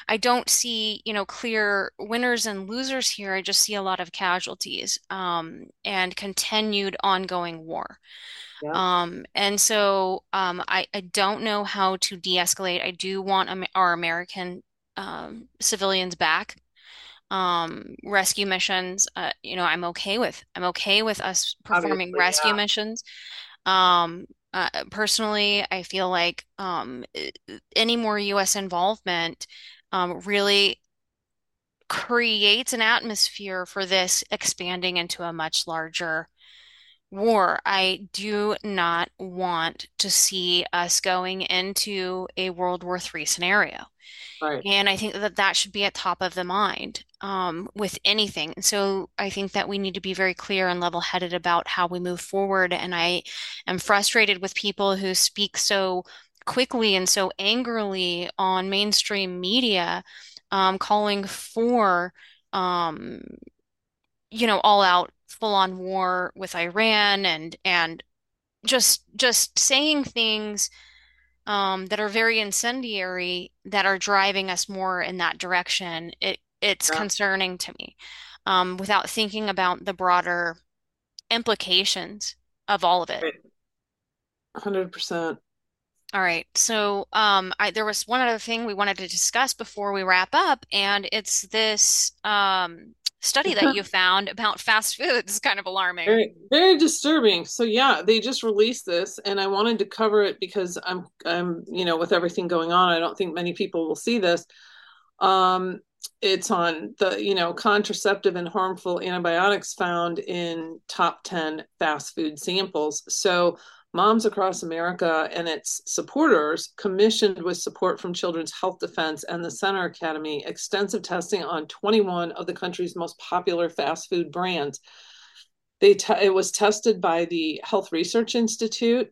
S1: I don't see, you know, clear winners and losers here. I just see a lot of casualties, um, and continued ongoing war.
S2: yeah.
S1: Um, and so um, I, I don't know how to de-escalate. I do want our American um, civilians back um rescue missions uh you know I'm okay with I'm okay with us performing
S2: Obviously,
S1: rescue
S2: yeah.
S1: missions um uh, personally I feel like um any more US involvement um really creates an atmosphere for this expanding into a much larger war. I do not want to see us going into a World War III scenario.
S2: Right.
S1: And I think that that should be at top of the mind um, with anything. So I think that we need to be very clear and level-headed about how we move forward. And I am frustrated with people who speak so quickly and so angrily on mainstream media, um, calling for, um, you know, all-out full-on war with Iran and and just just saying things um, that are very incendiary that are driving us more in that direction, it it's
S2: Yeah.
S1: concerning to me, um, without thinking about the broader implications of all of it.
S2: 100%.
S1: All right, so um, I, there was one other thing we wanted to discuss before we wrap up, and it's this um, study that you found about fast food. It's kind of alarming.
S2: Very, very disturbing. So yeah, they just released this and I wanted to cover it because I'm I'm, you know, with everything going on, I don't think many people will see this. Um, it's on the, you know, contraceptive and harmful antibiotics found in top 10 fast food samples. So Moms Across America and its supporters commissioned with support from Children's Health Defense and the Centner Academy extensive testing on 21 of the country's most popular fast food brands. They te- it was tested by the Health Research Institute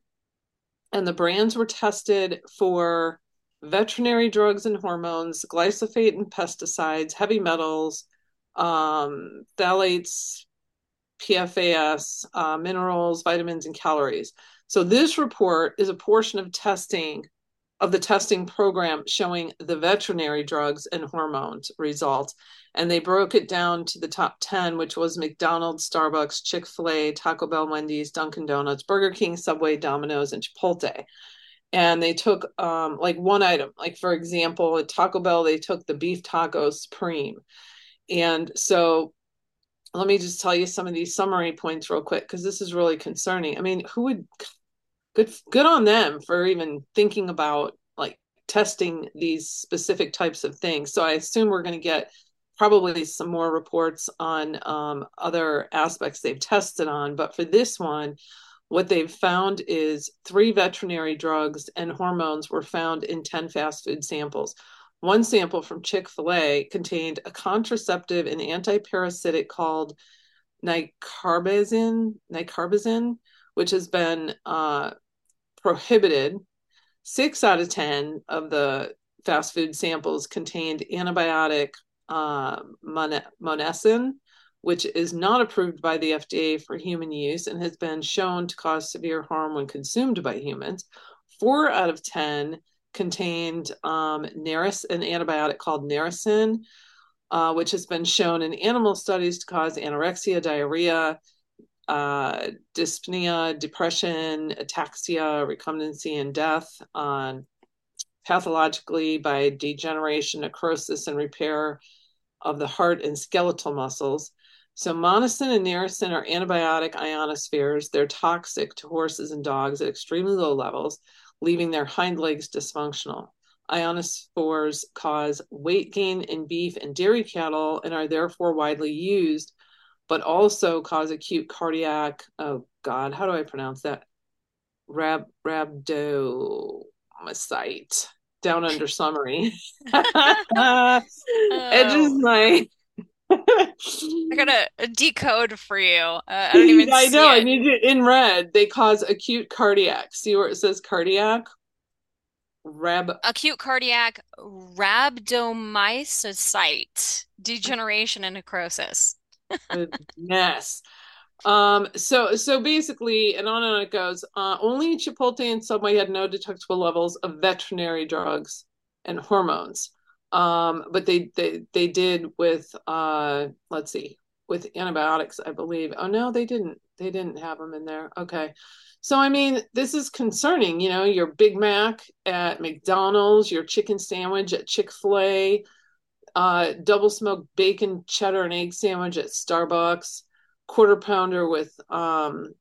S2: and the brands were tested for veterinary drugs and hormones, glyphosate and pesticides, heavy metals, um, phthalates, PFAS, uh, minerals, vitamins, and calories. So this report is a portion of testing of the testing program showing the veterinary drugs and hormones results. And they broke it down to the top 10, which was McDonald's, Starbucks, Chick fil A, Taco Bell, Wendy's, Dunkin' Donuts, Burger King, Subway, Domino's, and Chipotle. And they took um, like one item, like for example, at Taco Bell, they took the beef taco supreme. And so let me just tell you some of these summary points real quick because this is really concerning. I mean, who would good good on them for even thinking about like testing these specific types of things. So I assume we're going to get probably some more reports on um, other aspects they've tested on. But for this one, what they've found is three veterinary drugs and hormones were found in 10 fast food samples. One sample from Chick fil A contained a contraceptive and antiparasitic called nicarbazine, nicarbazine, which has been uh, prohibited. Six out of 10 of the fast food samples contained antibiotic uh, monensin, which is not approved by the FDA for human use and has been shown to cause severe harm when consumed by humans. Four out of 10 contained um, Naris, an antibiotic called Narasin, uh, which has been shown in animal studies to cause anorexia, diarrhea, uh, dyspnea, depression, ataxia, recumbency, and death uh, pathologically by degeneration, necrosis, and repair of the heart and skeletal muscles. So, monensin and narasin are antibiotic ionophores. They're toxic to horses and dogs at extremely low levels leaving their hind legs dysfunctional. Ionophores cause weight gain in beef and dairy cattle and are therefore widely used, but also cause acute cardiac, oh God, how do I pronounce that? Rab, rhabdomyocyte down under summary. oh. It just like
S1: I gotta decode for you. Uh, I don't even.
S2: I know. I need it in red. They cause acute cardiac. See where it says cardiac. Rab.
S1: Acute cardiac rhabdomyocyte degeneration and necrosis.
S2: Yes. Um, so so basically, and on and on it goes. Uh, only Chipotle and Subway had no detectable levels of veterinary drugs and hormones. Um, but they they they did with uh, let's see, with antibiotics, I believe. Oh no, they didn't. They didn't have them in there. Okay. So I mean, this is concerning, you know, your Big Mac at McDonald's, your chicken sandwich at Chick-fil-A, uh, double smoked bacon cheddar and egg sandwich at Starbucks, quarter pounder with um,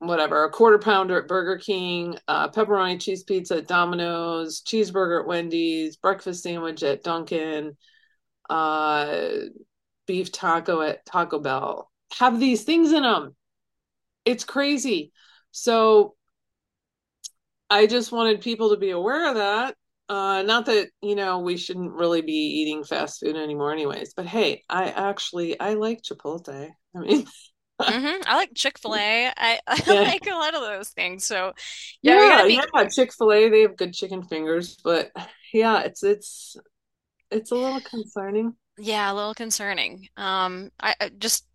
S2: whatever, a quarter pounder at Burger King, uh, pepperoni cheese pizza at Domino's, cheeseburger at Wendy's, breakfast sandwich at Dunkin', uh, beef taco at Taco Bell have these things in them. It's crazy. So I just wanted people to be aware of that. Uh, not that you know we shouldn't really be eating fast food anymore, anyways. But hey, I actually I like Chipotle. I mean,
S1: Mm-hmm. I like Chick-fil-A. I, I
S2: Yeah.
S1: like a lot of those things. So yeah,
S2: yeah,
S1: be
S2: yeah. Chick-fil-A, they have good chicken fingers, but yeah, it's it's it's a little concerning.
S1: yeah, a little concerning. Um, I I just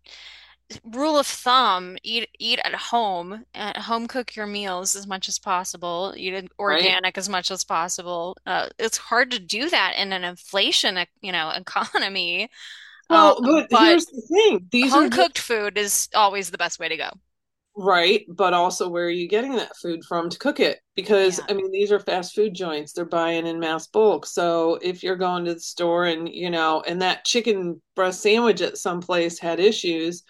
S1: rule of thumb, eat eat at home, at home cook your meals as much as possible, eat it
S2: Right.
S1: organic as much as possible. Uh, it's hard to do that in an inflation, you know, economy. Um,
S2: Well, but
S1: but
S2: here's the thing. These
S1: home
S2: just
S1: cooked food is always the best way to go.
S2: right, but also where are you getting that food from to cook it? Because
S1: Yeah.
S2: I mean, these are fast food joints. They're buying in mass bulk. So if you're going to the store and, you know, and that chicken breast sandwich at some place had issues,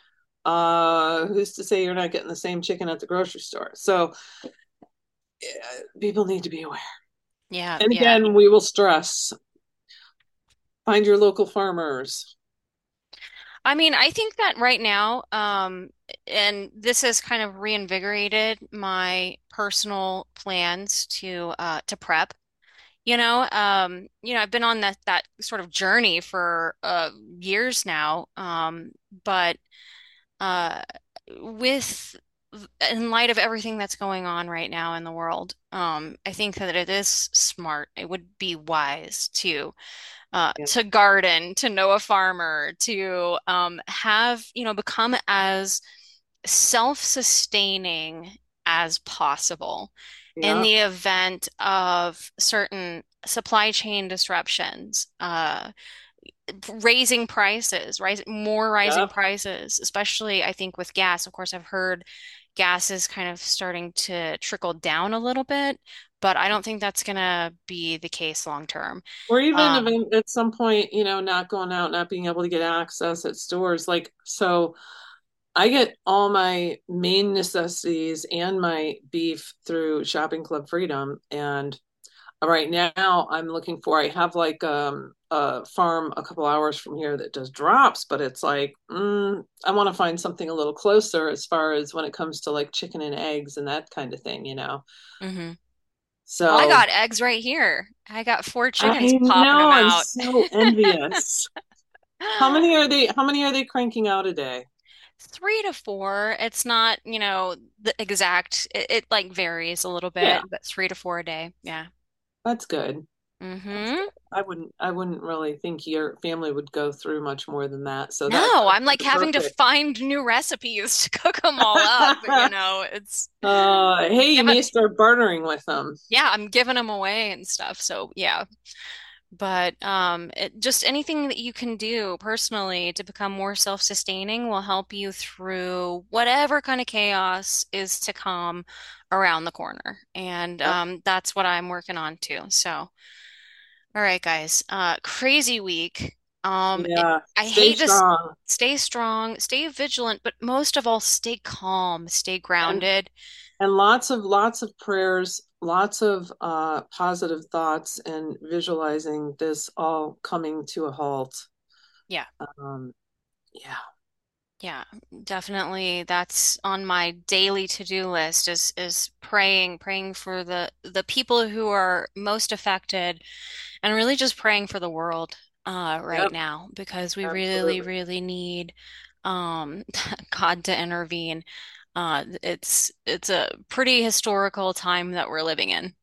S2: uh, who's to say you're not getting the same chicken at the grocery store? So yeah, people need to be aware.
S1: Yeah,
S2: And
S1: yeah.
S2: again, we will stress find your local farmers.
S1: I mean, I think that right now, um, and this has kind of reinvigorated my personal plans to uh to prep. You know, um, you know, I've been on that that sort of journey for uh years now. Um, but uh with in light of everything that's going on right now in the world, um, I think that it is smart. It would be wise to uh,
S2: Yeah.
S1: to garden, to know a farmer, to um, have, you know, become as self-sustaining as possible in the event of certain supply chain disruptions, uh, raising prices, rising more rising
S2: Yeah.
S1: prices, especially I think with gas. Of course, I've heard gas is kind of starting to trickle down a little bit, but I don't think that's gonna be the case long term.
S2: Or even
S1: Um,
S2: at some point, you know, not going out, not being able to get access at stores. Like, so I get all my main necessities and my beef through Shopping Club Freedom. And right now I'm looking for, I have like um, a farm a couple hours from here that does drops, but it's like, mm, I want to find something a little closer as far as when it comes to like chicken and eggs and that kind of thing, you know?
S1: mhm. Well, I got eggs right here. I got four chickens
S2: I
S1: popping
S2: know I'm
S1: out.
S2: so envious. How many are they, how many are they cranking out a day?
S1: Three to four. It's not, you know, the exact, it, it like varies a little
S2: Yeah,
S1: bit, but three to four a day. Yeah.
S2: that's good. That's
S1: hmm.
S2: I wouldn't I wouldn't really think your family would go through much more than that. So
S1: No, I'm like having to find new recipes to cook them all up. You know, it's
S2: Uh, hey, you may start bartering with them.
S1: yeah, I'm giving them away and stuff. So yeah, but um, it, just anything that you can do personally to become more self-sustaining will help you through whatever kind of chaos is to come around the corner. And
S2: Yep.
S1: um, that's what I'm working on too. So, all right, guys, uh, crazy week. Um,
S2: Yeah.
S1: I
S2: Stay
S1: hate
S2: strong.
S1: Stay strong, stay vigilant, but most of all, stay calm, stay
S2: And
S1: grounded.
S2: and lots of lots of prayers, lots of uh positive thoughts and visualizing this all coming to a halt.
S1: Yeah.
S2: Um, yeah.
S1: Yeah, definitely. That's on my daily to-do list is is praying, praying for the the people who are most affected and really just praying for the world uh right
S2: Yep,
S1: now because we really, really need um God to intervene. Uh it's it's a pretty historical time that we're living in.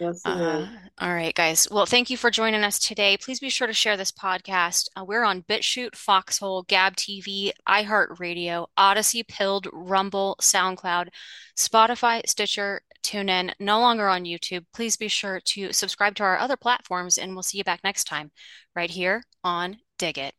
S2: Yes,
S1: Uh, all right, guys. Well, thank you for joining us today. Please be sure to share this podcast. Uh, we're on BitChute, Foxhole, Gab TV, iHeartRadio, Odysee, Pilled, Rumble, SoundCloud, Spotify, Stitcher, TuneIn, no longer on YouTube. Please be sure to subscribe to our other platforms, and we'll see you back next time, right here on Dig It.